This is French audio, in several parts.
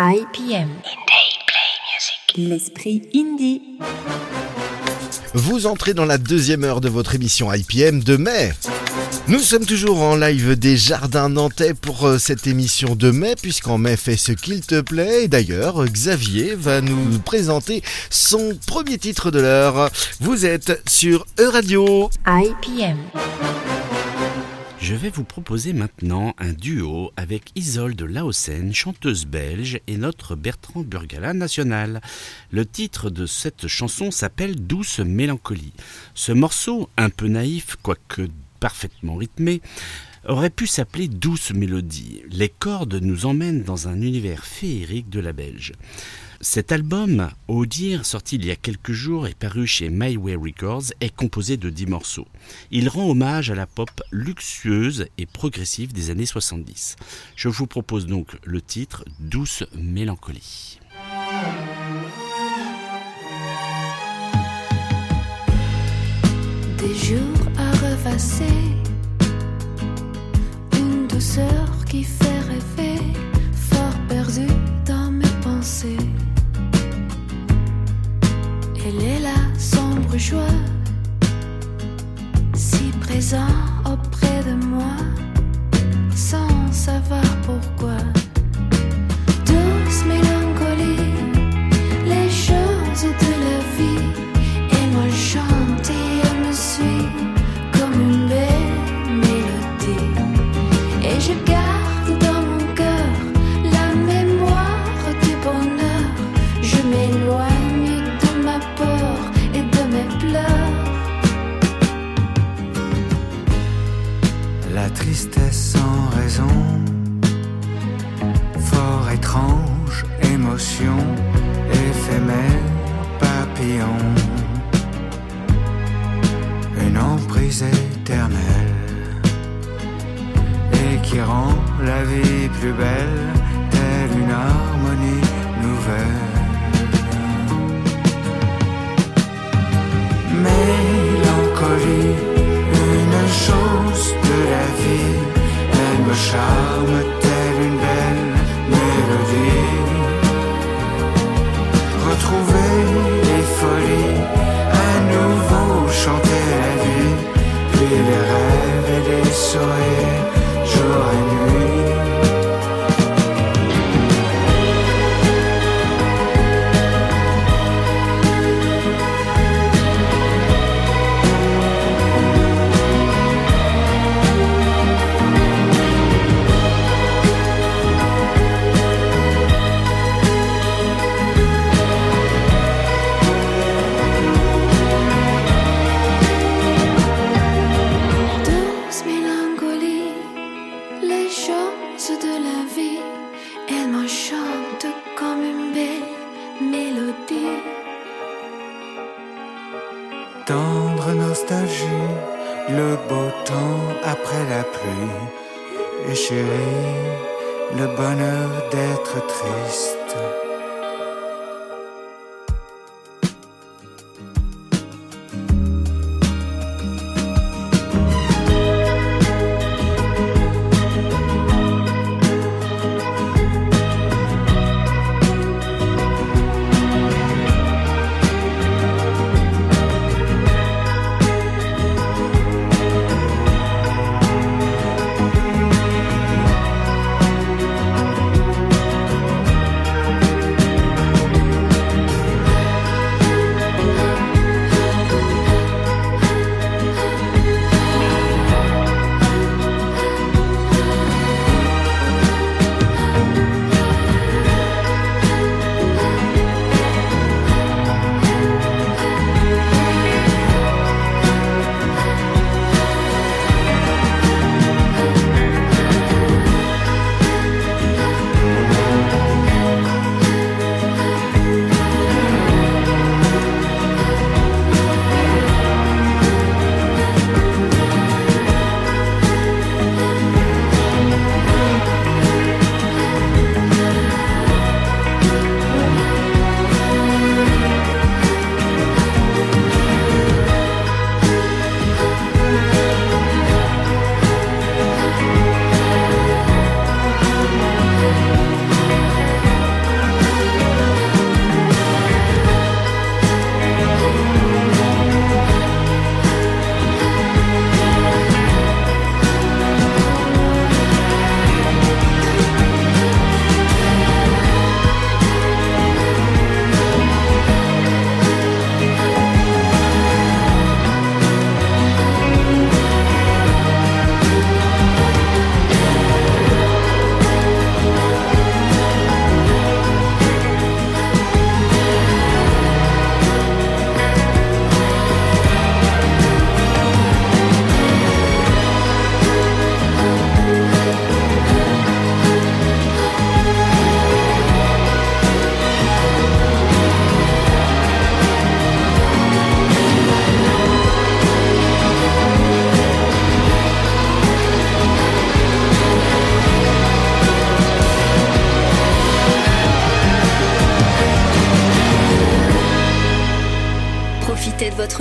IPM. L'esprit indie. Vous entrez dans la deuxième heure de votre émission IPM de mai. Nous sommes toujours en live des Jardins Nantais pour euh, cette émission de mai, puisqu'en mai fait ce qu'il te plaît. Et d'ailleurs, Xavier va nous présenter son premier titre de l'heure. Vous êtes sur E-Radio. IPM. Je vais vous proposer maintenant un duo avec Isolde Laossen, chanteuse belge, et notre Bertrand Burgala national. Le titre de cette chanson s'appelle Douce mélancolie. Ce morceau, un peu naïf, quoique parfaitement rythmé, aurait pu s'appeler Douce mélodie. Les cordes nous emmènent dans un univers féerique de la Belge. Cet album, au dire, sorti il y a quelques jours et paru chez My Way Records, est composé de dix morceaux. Il rend hommage à la pop luxueuse et progressive des années 70. Je vous propose donc le titre Douce mélancolie. Des jours à une douceur qui fait si présent auprès de moi, sans savoir pourquoi. Tristesse sans raison, fort étrange, émotion,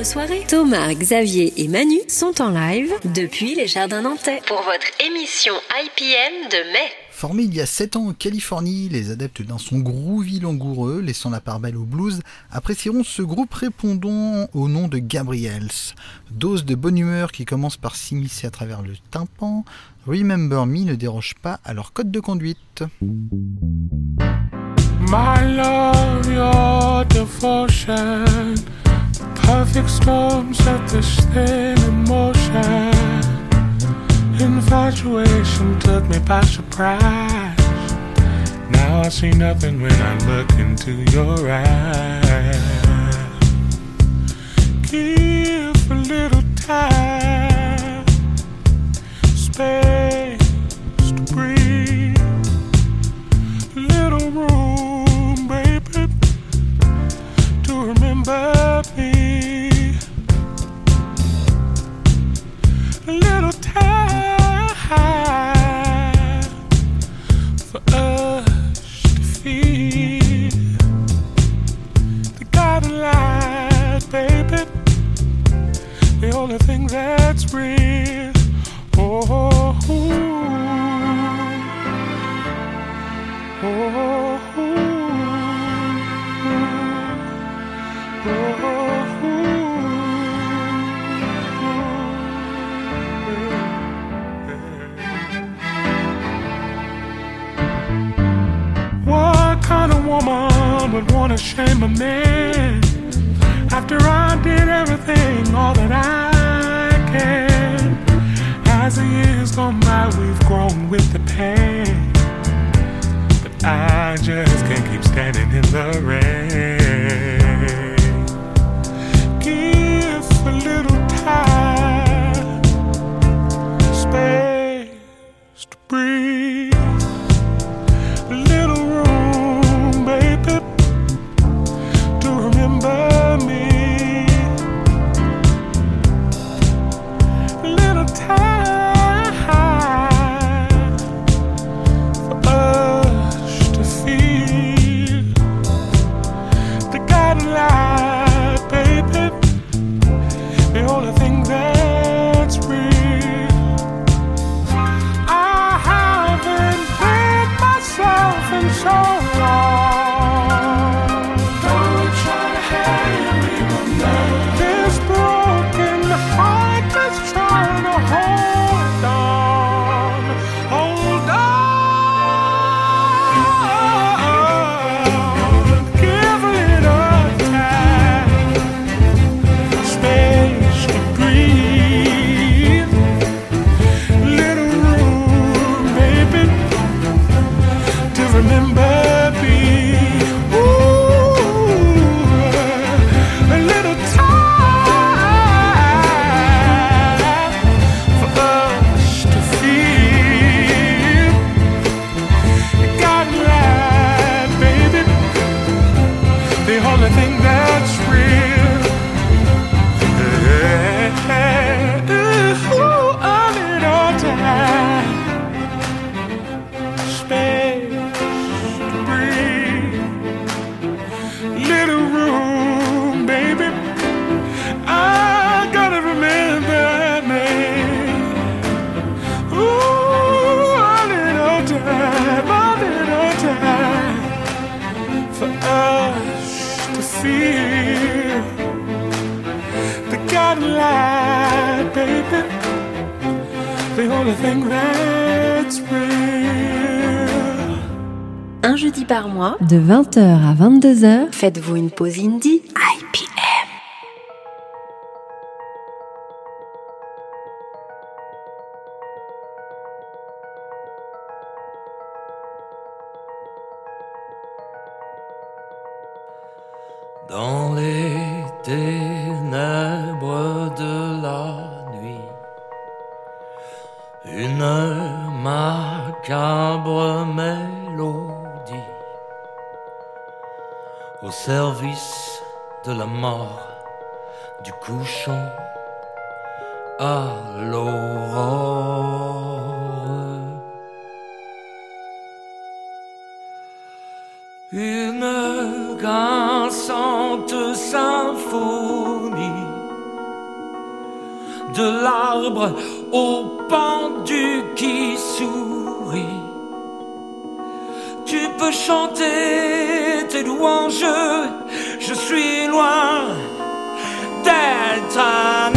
soirée. Thomas, Xavier et Manu sont en live depuis les Jardins Nantais pour votre émission IPM de mai. Formés il y a 7 ans en Californie, les adeptes d'un son groovy langoureux, laissant la part belle au blues, apprécieront ce groupe répondant au nom de Gabriels. Dose de bonne humeur qui commence par s'immiscer à travers le tympan, Remember Me ne déroge pas à leur code de conduite. My love, your devotion, perfect storm set this thing in motion. Infatuation took me by surprise. Now I see nothing when I look into your eyes. Give a little time, space to breathe, little room, baby, to remember me. For us to feel the guiding light, baby. The only thing that's real. Oh, oh, oh. surrender. De 20h à 22h, faites-vous une pause indie Tu peux chanter tes louanges, je suis loin d'être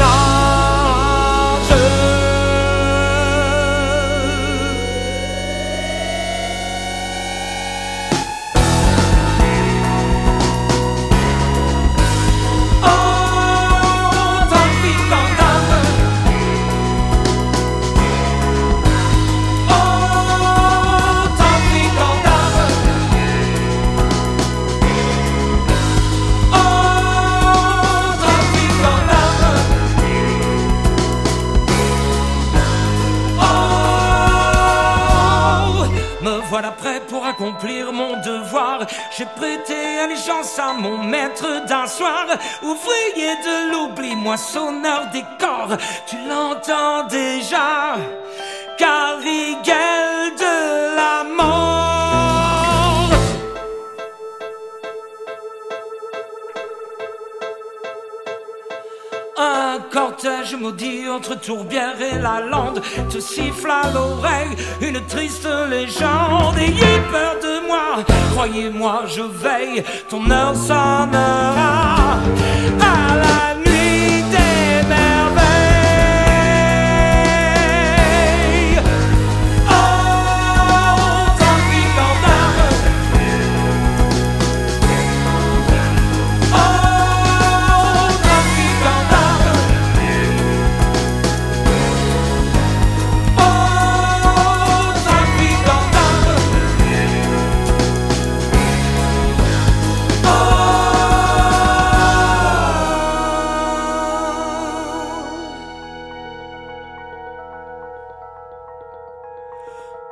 accomplir mon devoir. J'ai prêté allégeance à mon maître d'un soir. Ouvrier de l'oubli, moissonneur des corps. Tu l'entends déjà, de cortège maudit entre Tourbière et la lande te siffle à l'oreille une triste légende. Ayez peur de moi, croyez-moi, je veille, ton heure sonnera à la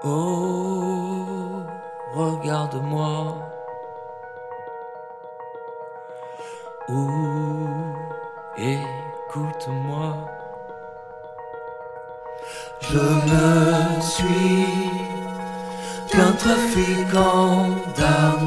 Oh, regarde-moi. Ou écoute-moi? Je ne suis qu'un trafiquant d'âme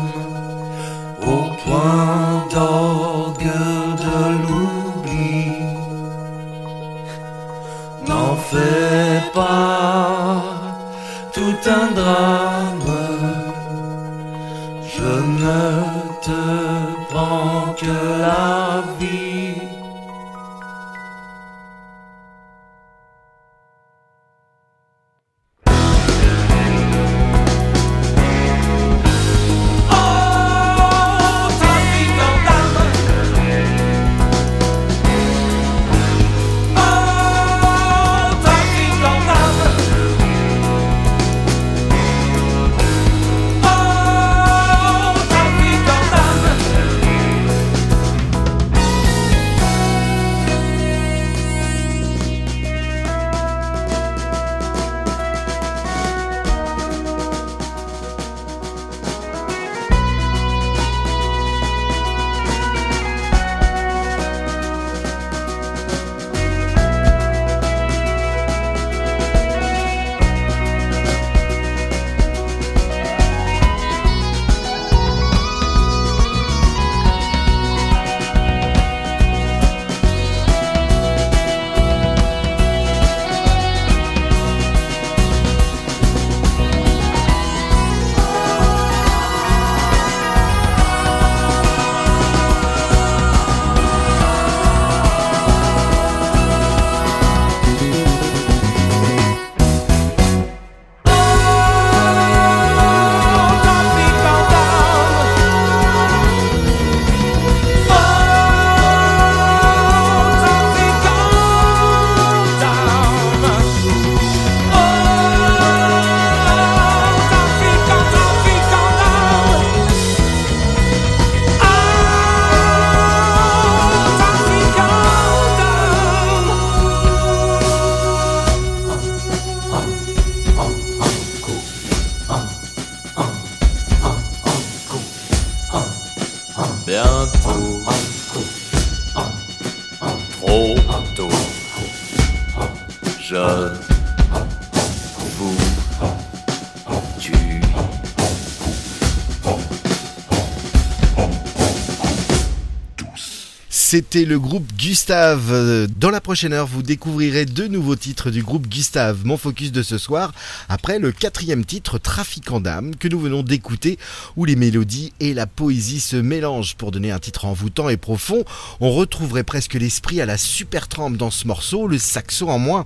Le groupe Gustave. Dans la prochaine heure, vous découvrirez deux nouveaux titres du groupe Gustave. Mon focus de ce soir, après le quatrième titre, Trafiquant d'âme, que nous venons d'écouter, où les mélodies et la poésie se mélangent pour donner un titre envoûtant et profond. On retrouverait presque l'esprit à la super trempe dans ce morceau, le saxo en moins.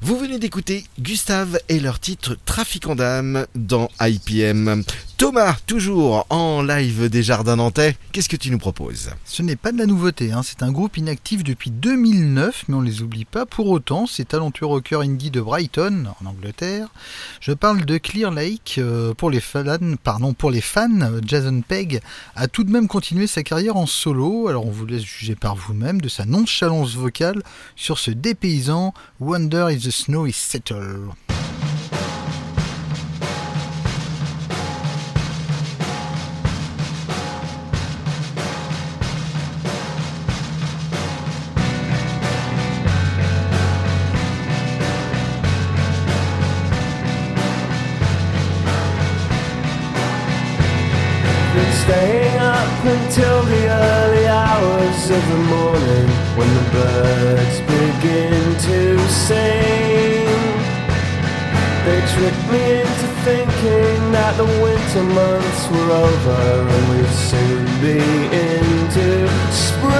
Vous venez d'écouter Gustave et leur titre Trafiquant d'âme dans IPM. Thomas, toujours en live des Jardins Nantais, qu'est-ce que tu nous proposes? Ce n'est pas de la nouveauté, hein. c'est un groupe inactif depuis 2009, mais on les oublie pas pour autant, ces talentueux rockers indie de Brighton, en Angleterre. Je parle de Clear Lake, euh, pour les fans, pardon, pour les fans, Jason Pegg a tout de même continué sa carrière en solo, alors on vous laisse juger par vous-même de sa nonchalance vocale sur ce dépaysant Wonder if the Snow is Settled. Months were over and we'd soon be into spring.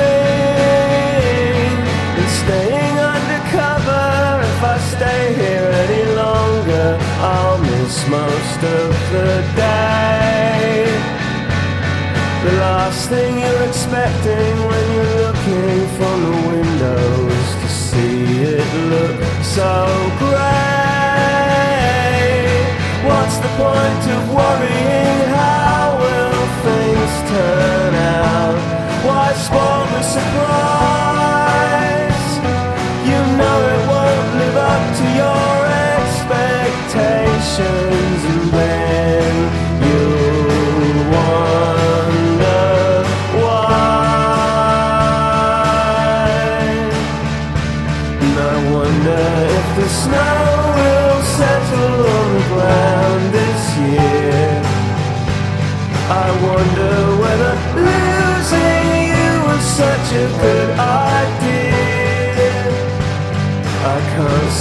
And staying undercover, if I stay here any longer, I'll miss most of the day. The last thing you're expecting when you're looking from the windows to see it look so great. What's the point of worrying? her.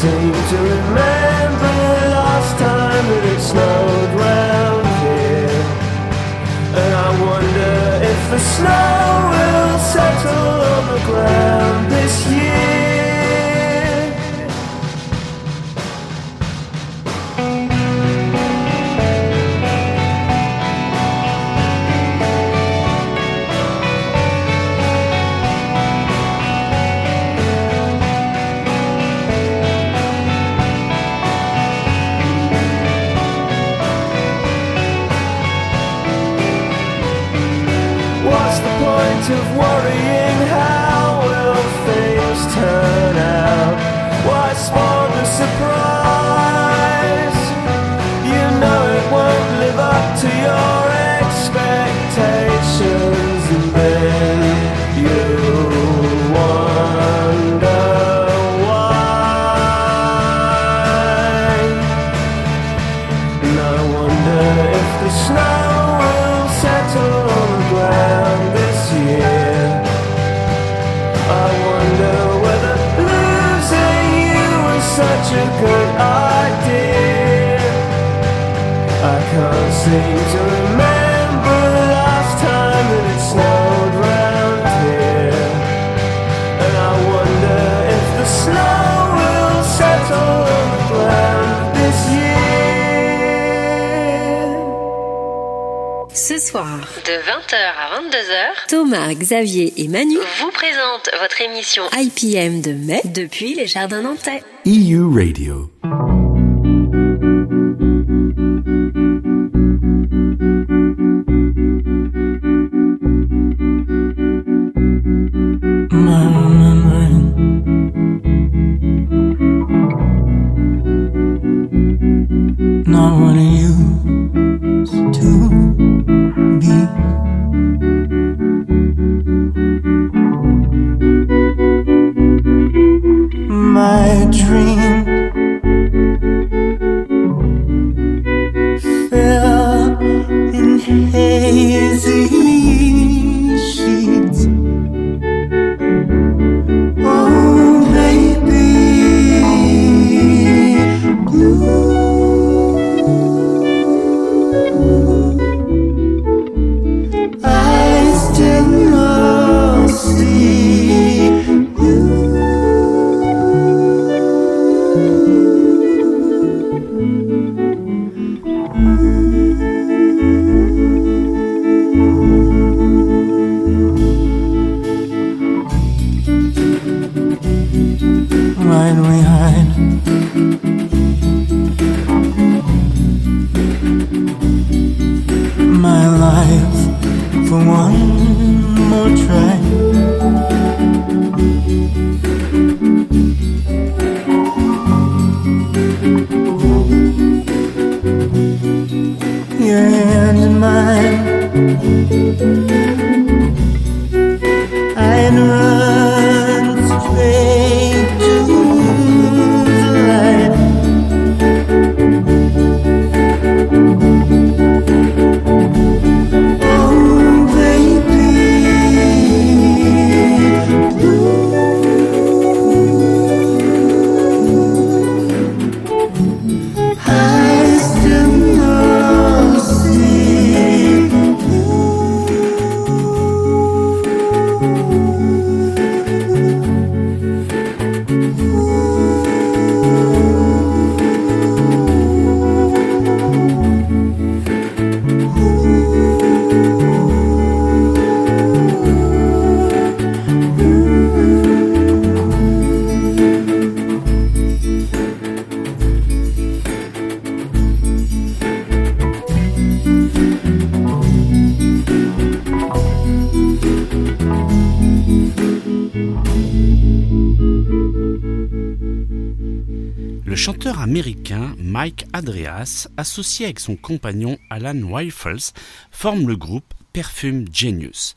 Seem to remember the last time that it snowed round here. And I wonder if the snow IPM de mai depuis les Jardins Nantais. EU Radio. Associé avec son compagnon Alan Wyfels, forme le groupe Perfume Genius.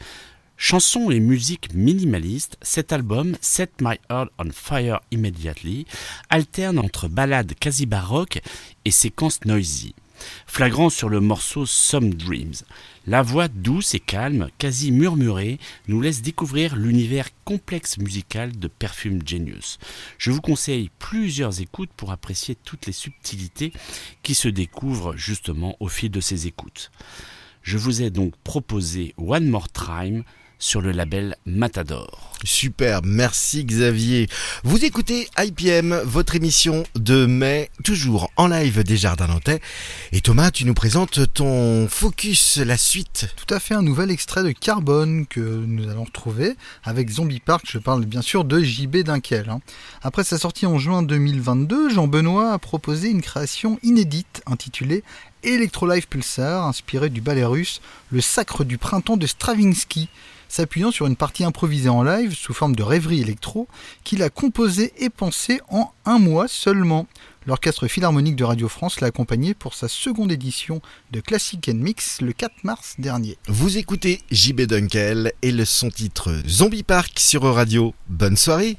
Chanson et musique minimaliste, cet album, Set My Heart on Fire Immediately, alterne entre ballades quasi baroques et séquences noisy. Flagrant sur le morceau Some Dreams, la voix douce et calme, quasi murmurée, nous laisse découvrir l'univers complexe musical de Perfume Genius. Je vous conseille plusieurs écoutes pour apprécier toutes les subtilités qui se découvrent justement au fil de ces écoutes. Je vous ai donc proposé One More Time sur le label Matador. Super, merci Xavier. Vous écoutez IPM, votre émission de mai, toujours en live des Jardins Nantais. Et Thomas, tu nous présentes ton focus, la suite. Tout à fait, un nouvel extrait de Carbone que nous allons retrouver avec Zombie Park. Je parle bien sûr de JB Dunkel. Hein. Après sa sortie en juin 2022, Jean Benoît a proposé une création inédite intitulée Electrolife Pulsar, inspirée du ballet russe Le Sacre du Printemps de Stravinsky s'appuyant sur une partie improvisée en live sous forme de rêverie électro qu'il a composée et pensée en un mois seulement. L'Orchestre Philharmonique de Radio France l'a accompagné pour sa seconde édition de Classic Mix le 4 mars dernier. Vous écoutez JB Dunkel et le son titre Zombie Park sur Radio. Bonne soirée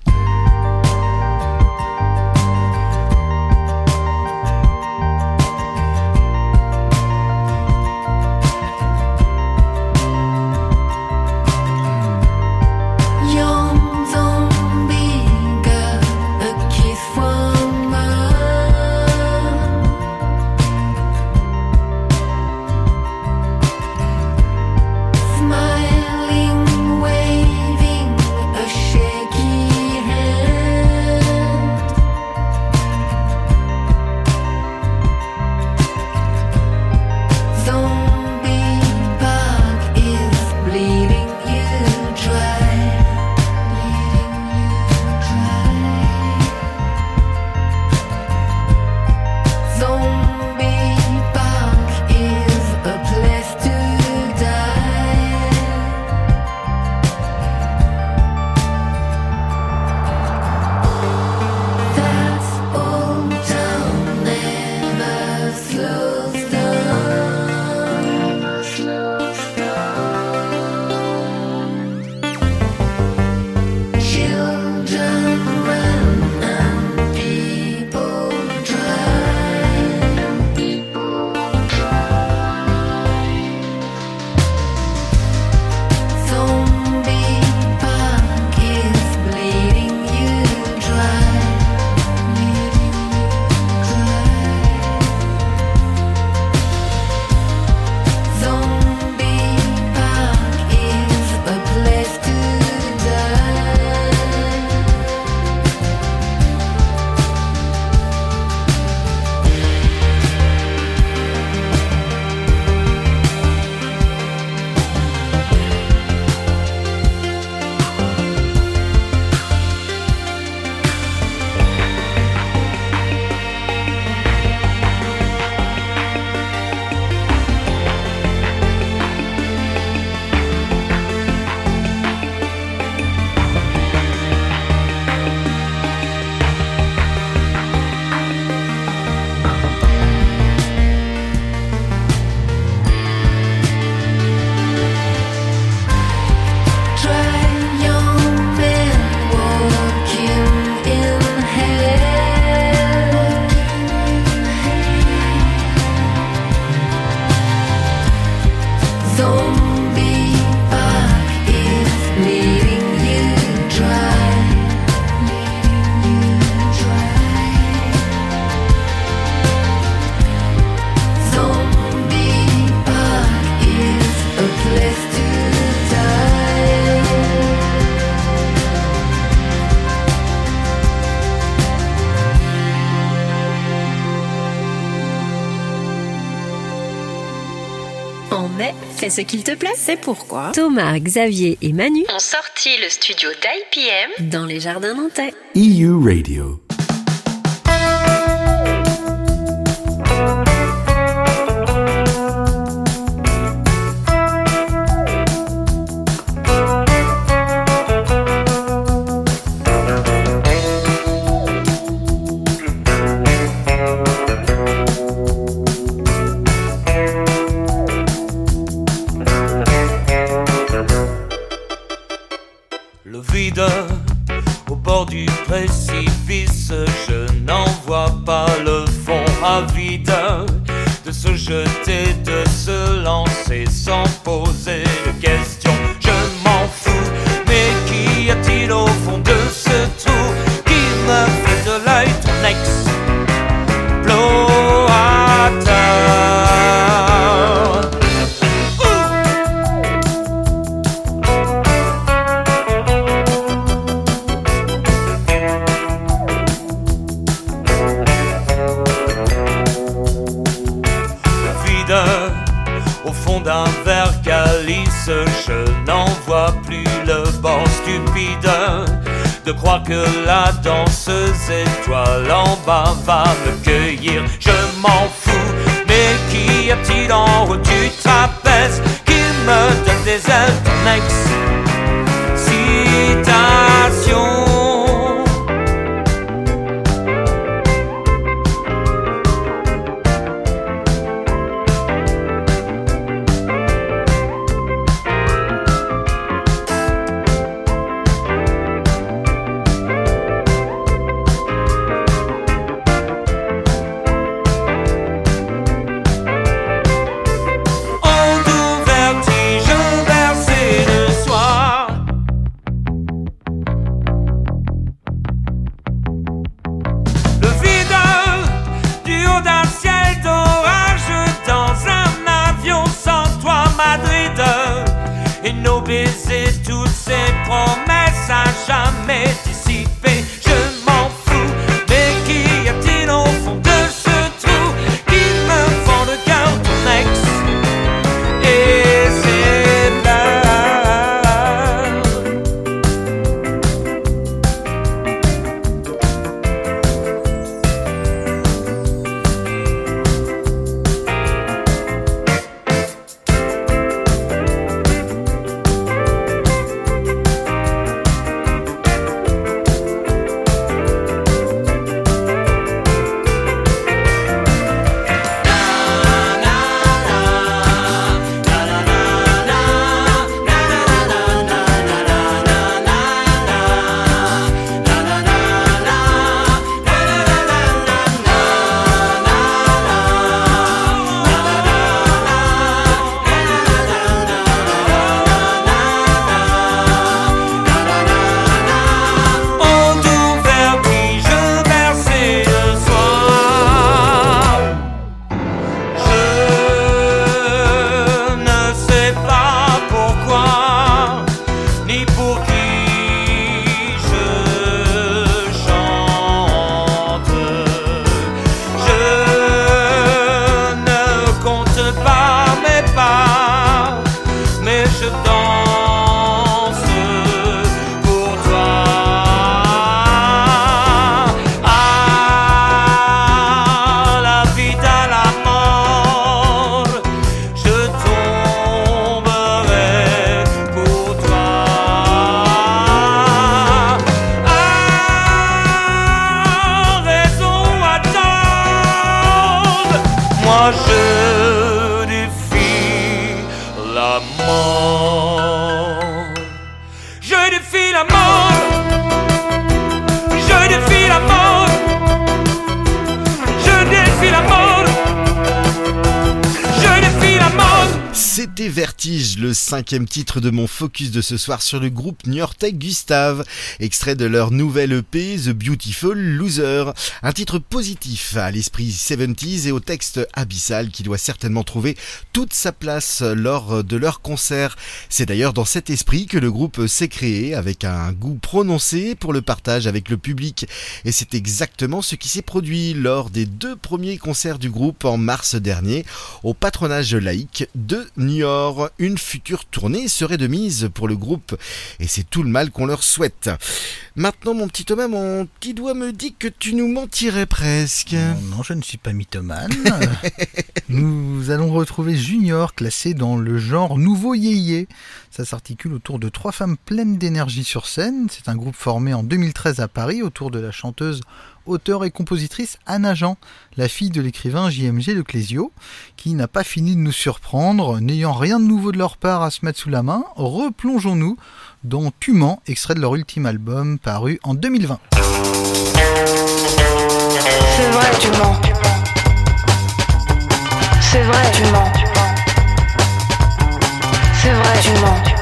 ce qu'il te plaît. C'est pourquoi Thomas, Xavier et Manu ont sorti le studio d'IPM dans les jardins nantais. EU Radio. marzy cinquième titre de mon focus de ce soir sur le groupe Niortec Gustave, extrait de leur nouvelle EP The Beautiful Loser. Un titre positif à l'esprit 70s et au texte abyssal qui doit certainement trouver toute sa place lors de leur concert. C'est d'ailleurs dans cet esprit que le groupe s'est créé avec un goût prononcé pour le partage avec le public et c'est exactement ce qui s'est produit lors des deux premiers concerts du groupe en mars dernier au patronage laïque de Niort. Une future tournée serait de mise pour le groupe et c'est tout le mal qu'on leur souhaite. Maintenant mon petit Thomas, mon petit doigt me dit que tu nous mentirais presque. Non, je ne suis pas mythomane. nous allons retrouver Junior classé dans le genre nouveau yéyé. Ça s'articule autour de trois femmes pleines d'énergie sur scène. C'est un groupe formé en 2013 à Paris autour de la chanteuse, auteure et compositrice Anna Jean, la fille de l'écrivain JMG de Clésio, qui n'a pas fini de nous surprendre. N'ayant rien de nouveau de leur part à se mettre sous la main, replongeons-nous dans Tuman, extrait de leur ultime album paru en 2020. C'est vrai, tu mens. C'est vrai, tu mens. C'est vrai, tu mens.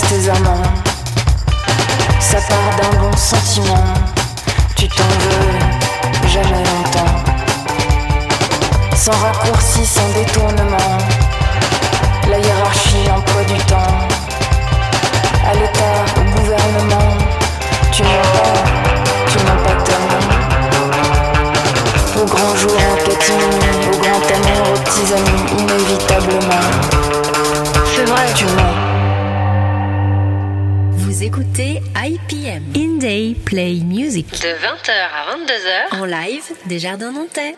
Tes amants, ça part d'un bon sentiment. Tu t'en veux jamais longtemps. Sans raccourci, sans détournement. La hiérarchie, emploi du temps. À l'État, au gouvernement. Tu mens pas, tu mens pas tellement. Au grand jour en catimini, au grand amour, aux petits amis, inévitablement. C'est vrai, tu mens. Vous écoutez IPM, Indie Play Music, de 20h à 22h, en live des Jardins Nantais.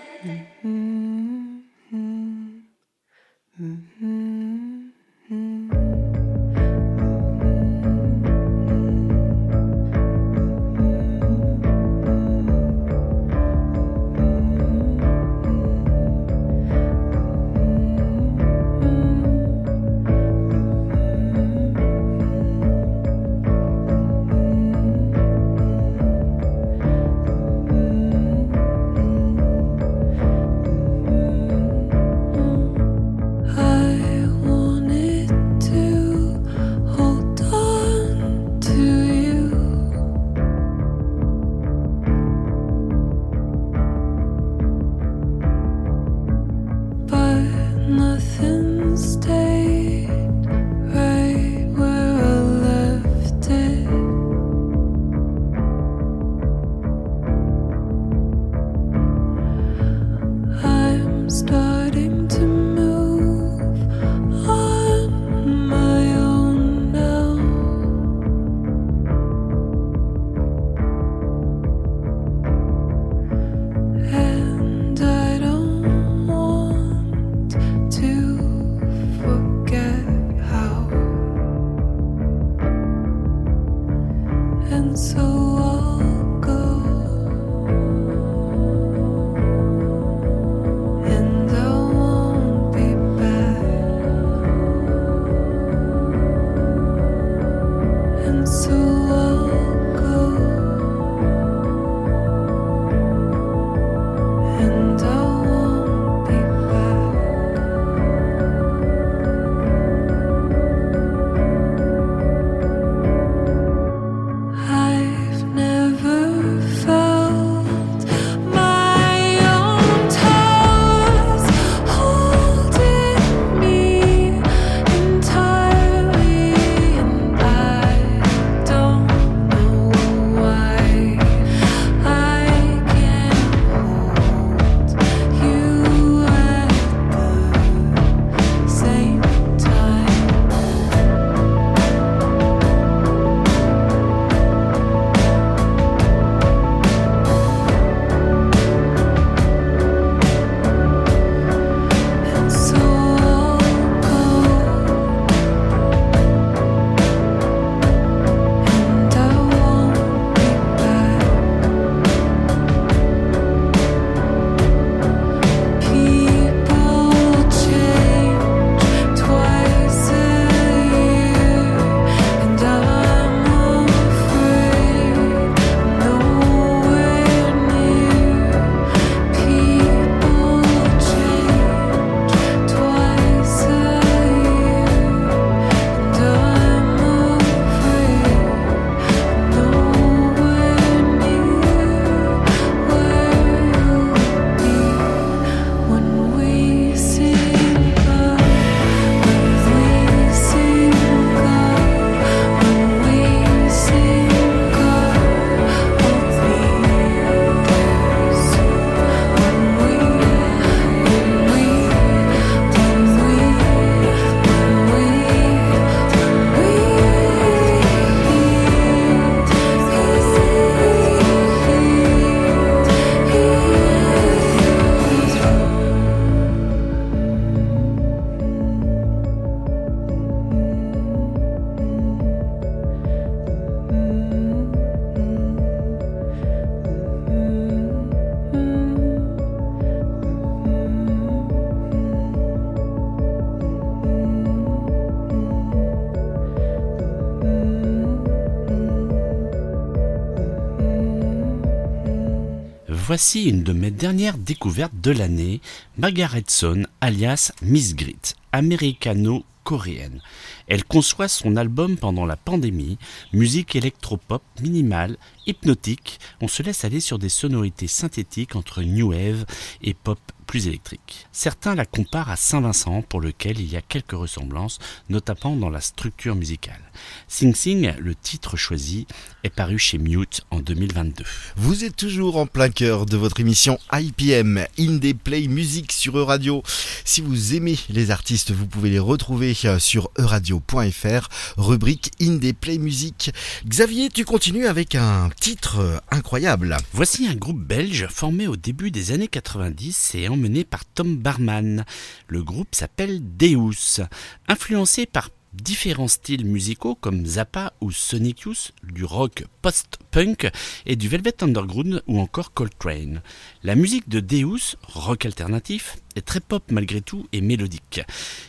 Voici une de mes dernières découvertes de l'année, Margaret Son, alias Miss Grit, américano-coréenne. Elle conçoit son album pendant la pandémie, musique électropop minimale, hypnotique, on se laisse aller sur des sonorités synthétiques entre new wave et pop plus électrique. Certains la comparent à Saint-Vincent pour lequel il y a quelques ressemblances, notamment dans la structure musicale. Sing Sing, le titre choisi, est paru chez Mute en 2022. Vous êtes toujours en plein cœur de votre émission IPM, Indie Play Music sur Euradio. Si vous aimez les artistes, vous pouvez les retrouver euh, sur euradio.fr, rubrique Indie Play Music. Xavier, tu continues avec un titre euh, incroyable. Voici un groupe belge formé au début des années 90 et emmené par Tom Barman. Le groupe s'appelle Deus. Influencé par différents styles musicaux comme Zappa ou Sonic Youth, du rock post-punk et du Velvet Underground ou encore Coltrane. La musique de Deus, rock alternatif, est très pop malgré tout et mélodique.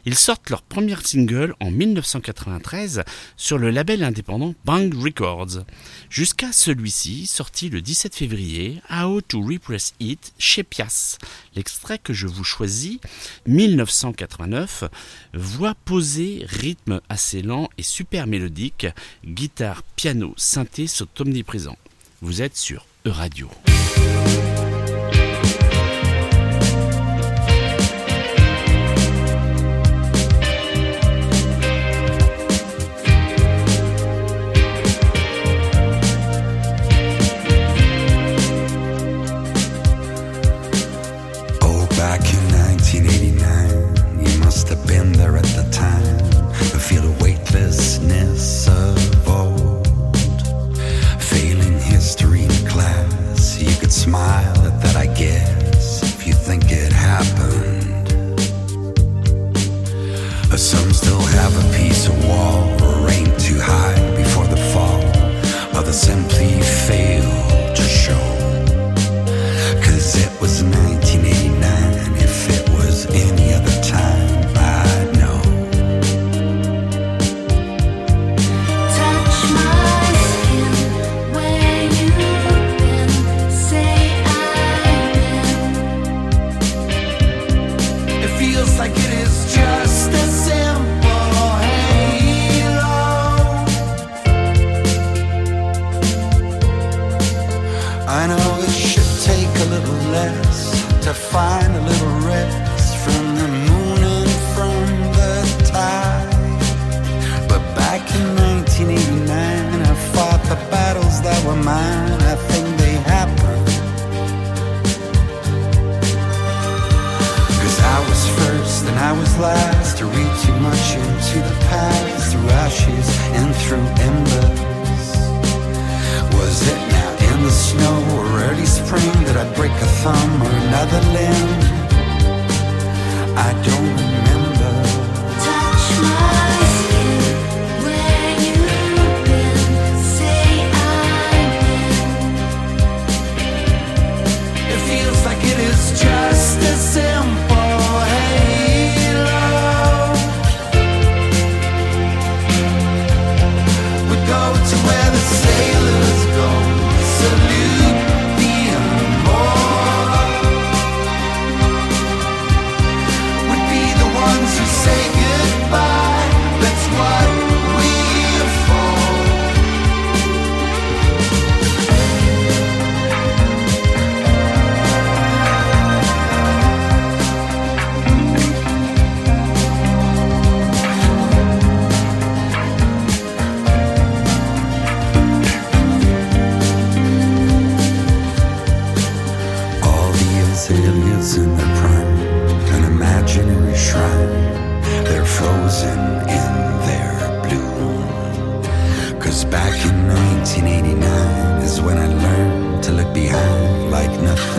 Ils sortent leur premier single en 1993 sur le label indépendant Bang Records, jusqu'à celui-ci sorti le 17 février, How to Repress It chez Pias. L'extrait que je vous choisis, 1989, voix posée, rythme assez lent et super mélodique, guitare, piano, synthé sont omniprésents. Vous êtes sur E-Radio. smile that I guess if you think it happened. Some still have a piece of wall or aim too high before the fall. Others simply fail to show. Cause it was nice.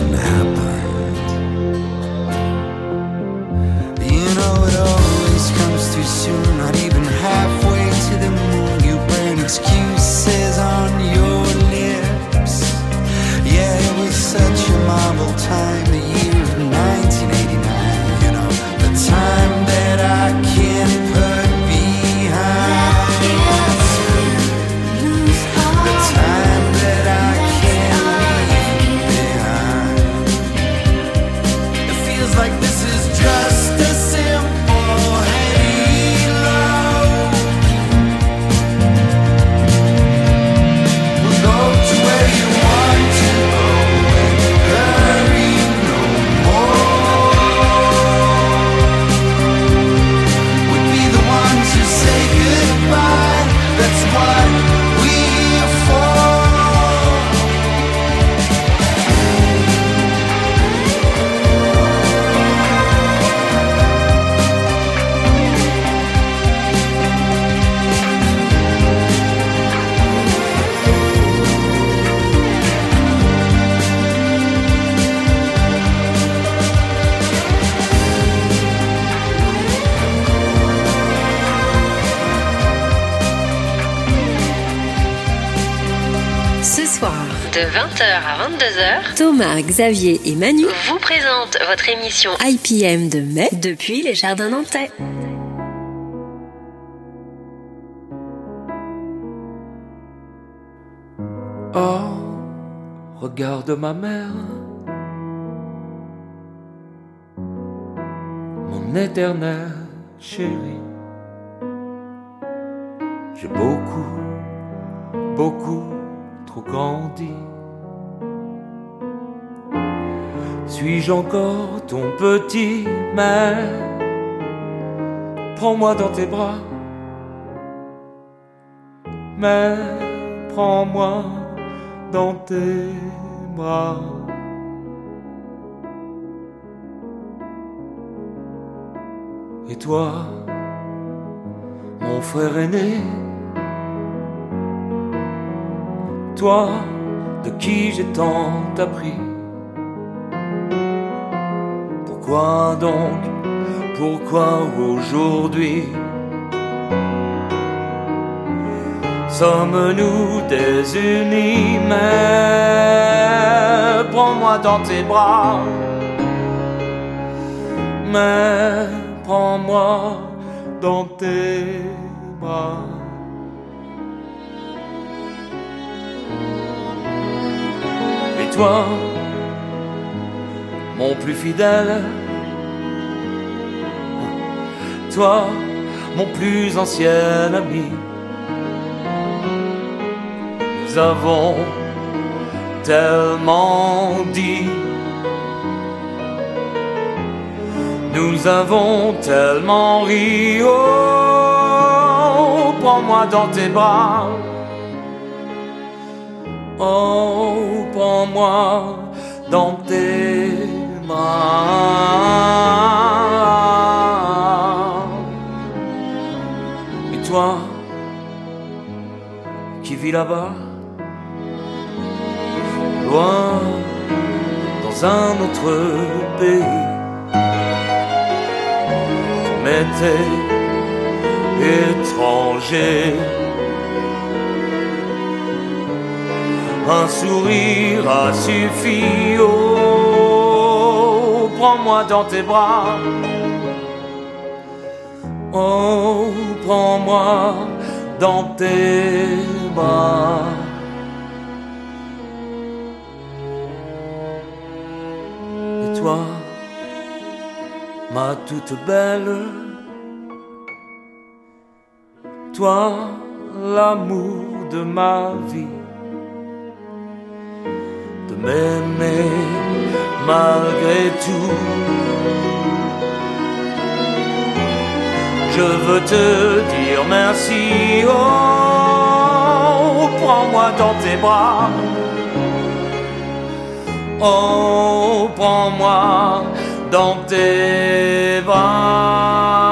can happen. 22h, Thomas, Xavier et Manu vous présentent votre émission IPM de mai depuis les Jardins Nantais. Oh, regarde ma mère. Mon éternel chéri. J'ai beaucoup, beaucoup trop grandi. Suis-je encore ton petit mère Prends-moi dans tes bras. Mais prends-moi dans tes bras. Et toi, mon frère aîné, toi de qui j'ai tant appris? Pourquoi donc, pourquoi aujourd'hui? Sommes-nous désunis Mais prends-moi dans tes bras, mais prends-moi dans tes bras. Et toi, mon plus fidèle, toi, mon plus ancien ami, nous avons tellement dit. Nous avons tellement ri, oh, prends-moi dans tes bras. Oh, prends-moi dans tes bras. Et toi, qui vis là-bas, loin dans un autre pays m'étais étranger. Un sourire a suffi, prends-moi dans tes bras. Oh, prends-moi dans tes bras. Et toi, ma toute belle. Toi, l'amour de ma vie, de m'aimer malgré tout. Je veux te dire merci, oh, prends-moi dans tes bras. Oh, prends-moi dans tes bras.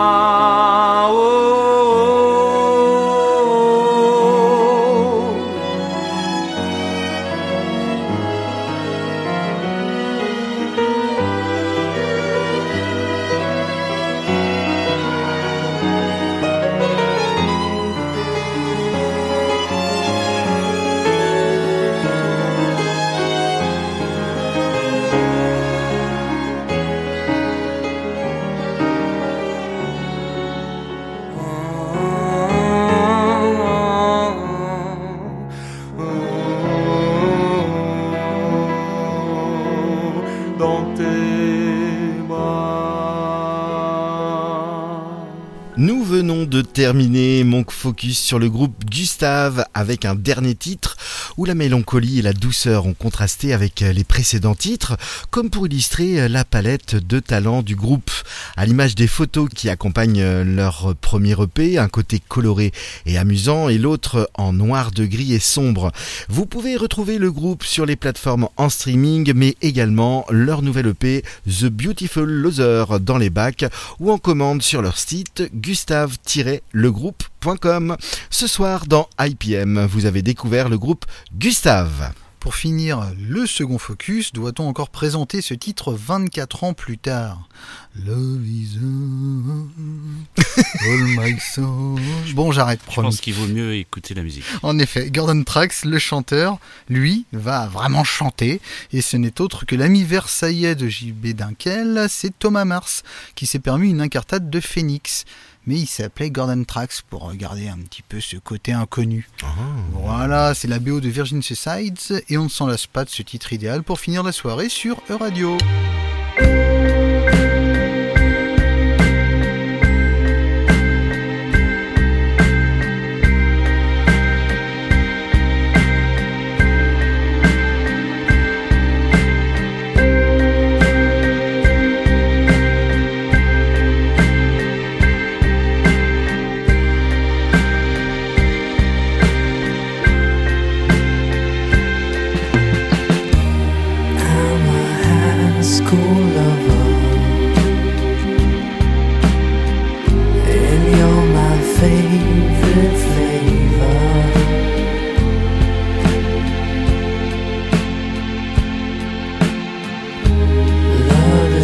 Terminer mon focus sur le groupe Gustave avec un dernier titre où la mélancolie et la douceur ont contrasté avec les précédents titres, comme pour illustrer la palette de talents du groupe. À l'image des photos qui accompagnent leur premier EP, un côté coloré et amusant et l'autre en noir de gris et sombre. Vous pouvez retrouver le groupe sur les plateformes en streaming, mais également leur nouvel EP The Beautiful Loser dans les bacs ou en commande sur leur site gustave-legroupe.com. Ce soir dans IPM, vous avez découvert le groupe Gustave. Pour finir le second focus, doit-on encore présenter ce titre 24 ans plus tard? Love is all my soul. Bon, j'arrête, Je pense qu'il vaut mieux écouter la musique. En effet, Gordon Trax, le chanteur, lui, va vraiment chanter, et ce n'est autre que l'ami versaillais de JB Dunkel, c'est Thomas Mars, qui s'est permis une incartade de Phoenix mais il s'appelait Gordon Trax pour garder un petit peu ce côté inconnu. Ah. Voilà, c'est la BO de Virgin Suicides et on ne s'en lasse pas de ce titre idéal pour finir la soirée sur E-Radio.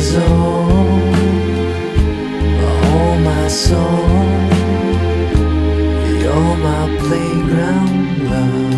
is all, all my soul. You're my playground love.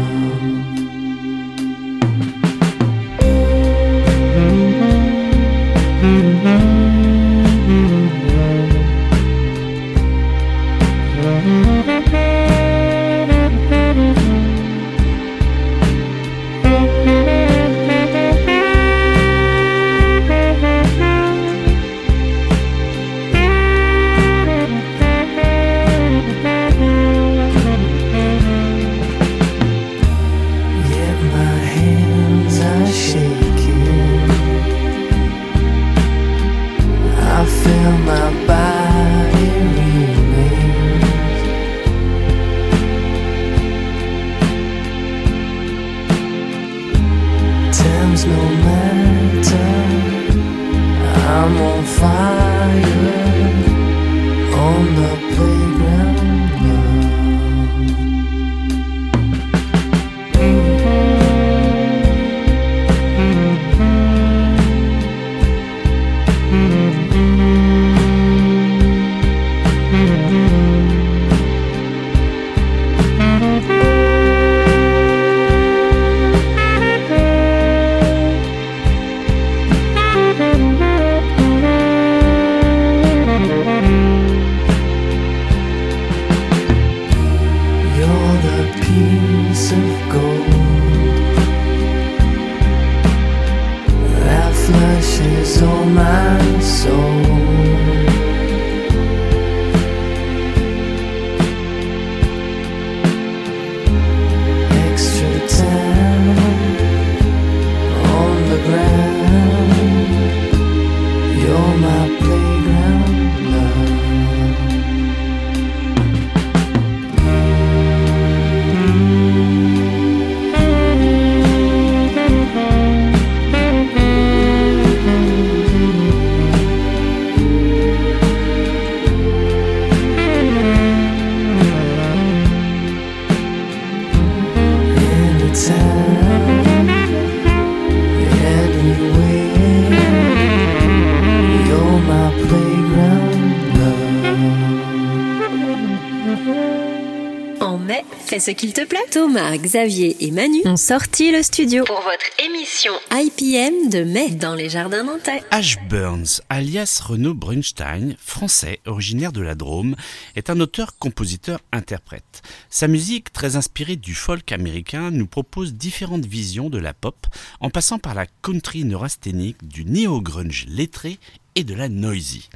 Ce qu'il te plaît. Thomas, Xavier et Manu ont sorti le studio pour votre émission IPM de mai dans les jardins nantais. Ash Burns, alias Renaud Brunstein, français, originaire de la Drôme, est un auteur-compositeur-interprète. Sa musique, très inspirée du folk américain, nous propose différentes visions de la pop, en passant par la country neurasthénique, du neo-grunge lettré et de la noisy.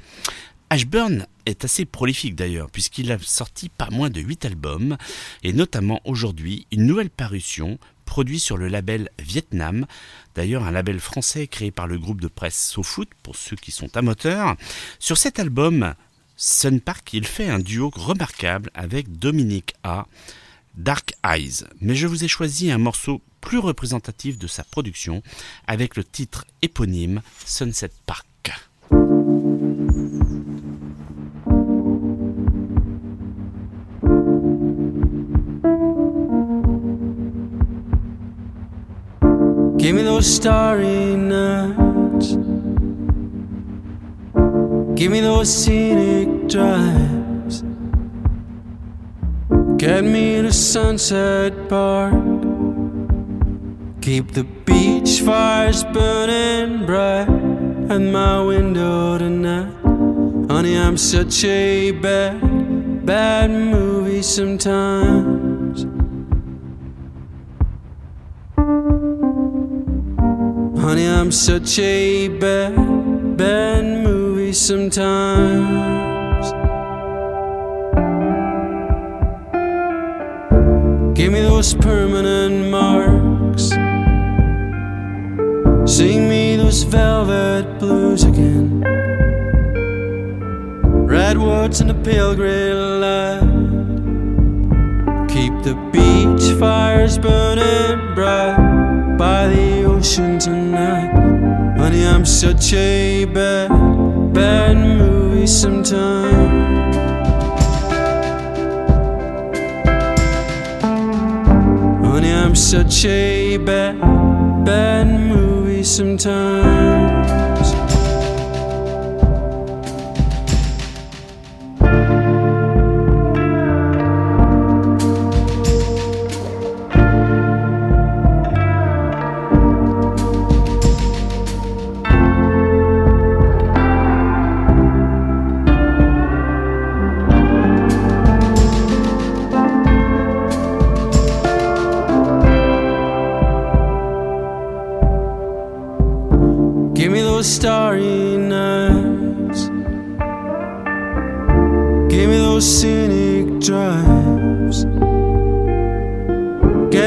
Ashburn est assez prolifique d'ailleurs, puisqu'il a sorti pas moins de 8 albums, et notamment aujourd'hui une nouvelle parution produite sur le label Vietnam, d'ailleurs un label français créé par le groupe de presse SoFoot, pour ceux qui sont amateurs. Sur cet album, Sun Park, il fait un duo remarquable avec Dominique A. Dark Eyes, mais je vous ai choisi un morceau plus représentatif de sa production avec le titre éponyme Sunset Park. Give me those starry nights. Give me those scenic drives. Get me to Sunset Park. Keep the beach fires burning bright at my window tonight. Honey, I'm such a bad, bad movie sometimes. I'm such a bad, bad movie sometimes. Give me those permanent marks. Sing me those velvet blues again. Redwoods and the pale gray light. Keep the beach fires burning bright by the ocean tonight. Honey, I'm such a bad, bad movie sometimes. Honey, I'm such a bad, bad movie sometimes.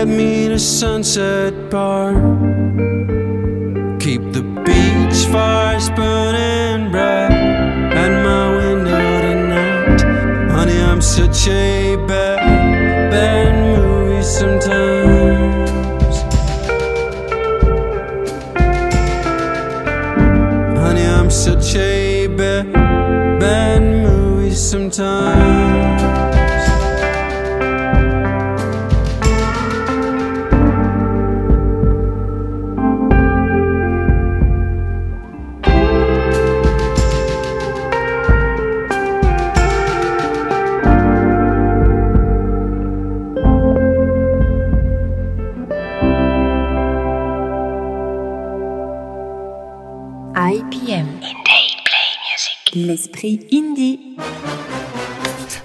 Get me to Sunset Bar. Keep the beach fires burning bright at my window tonight. Honey, I'm such a bad, bad movie sometimes. Honey, I'm such a bad, bad movie sometimes.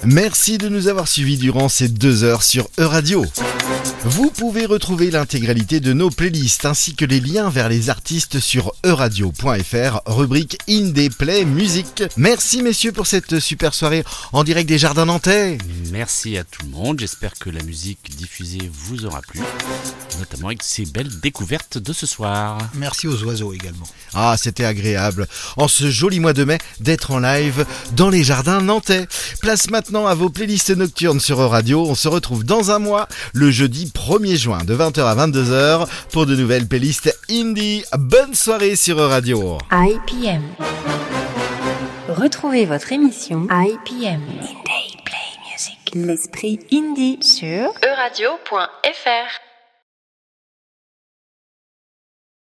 Merci de nous avoir suivis durant ces deux heures sur Euradio. Vous pouvez retrouver l'intégralité de nos playlists ainsi que les liens vers les artistes sur euradio.fr, rubrique Indie Play Musique. Merci messieurs pour cette super soirée en direct des Jardins Nantais. Merci à tout le monde. J'espère que la musique diffusée vous aura plu, notamment avec ces belles découvertes de ce soir. Merci aux oiseaux également. Ah, c'était agréable, en ce joli mois de mai, d'être en live dans les jardins nantais. Place maintenant à vos playlists nocturnes sur Euradio. On se retrouve dans un mois, le jeudi 1er juin, de 20h à 22h, pour de nouvelles playlists indie. Bonne soirée sur Euradio. IPM. Retrouvez votre émission IPM. Indie Play Music. L'esprit indie sur euradio.fr.